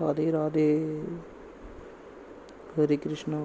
Radhe Radhe. Hare Krishna.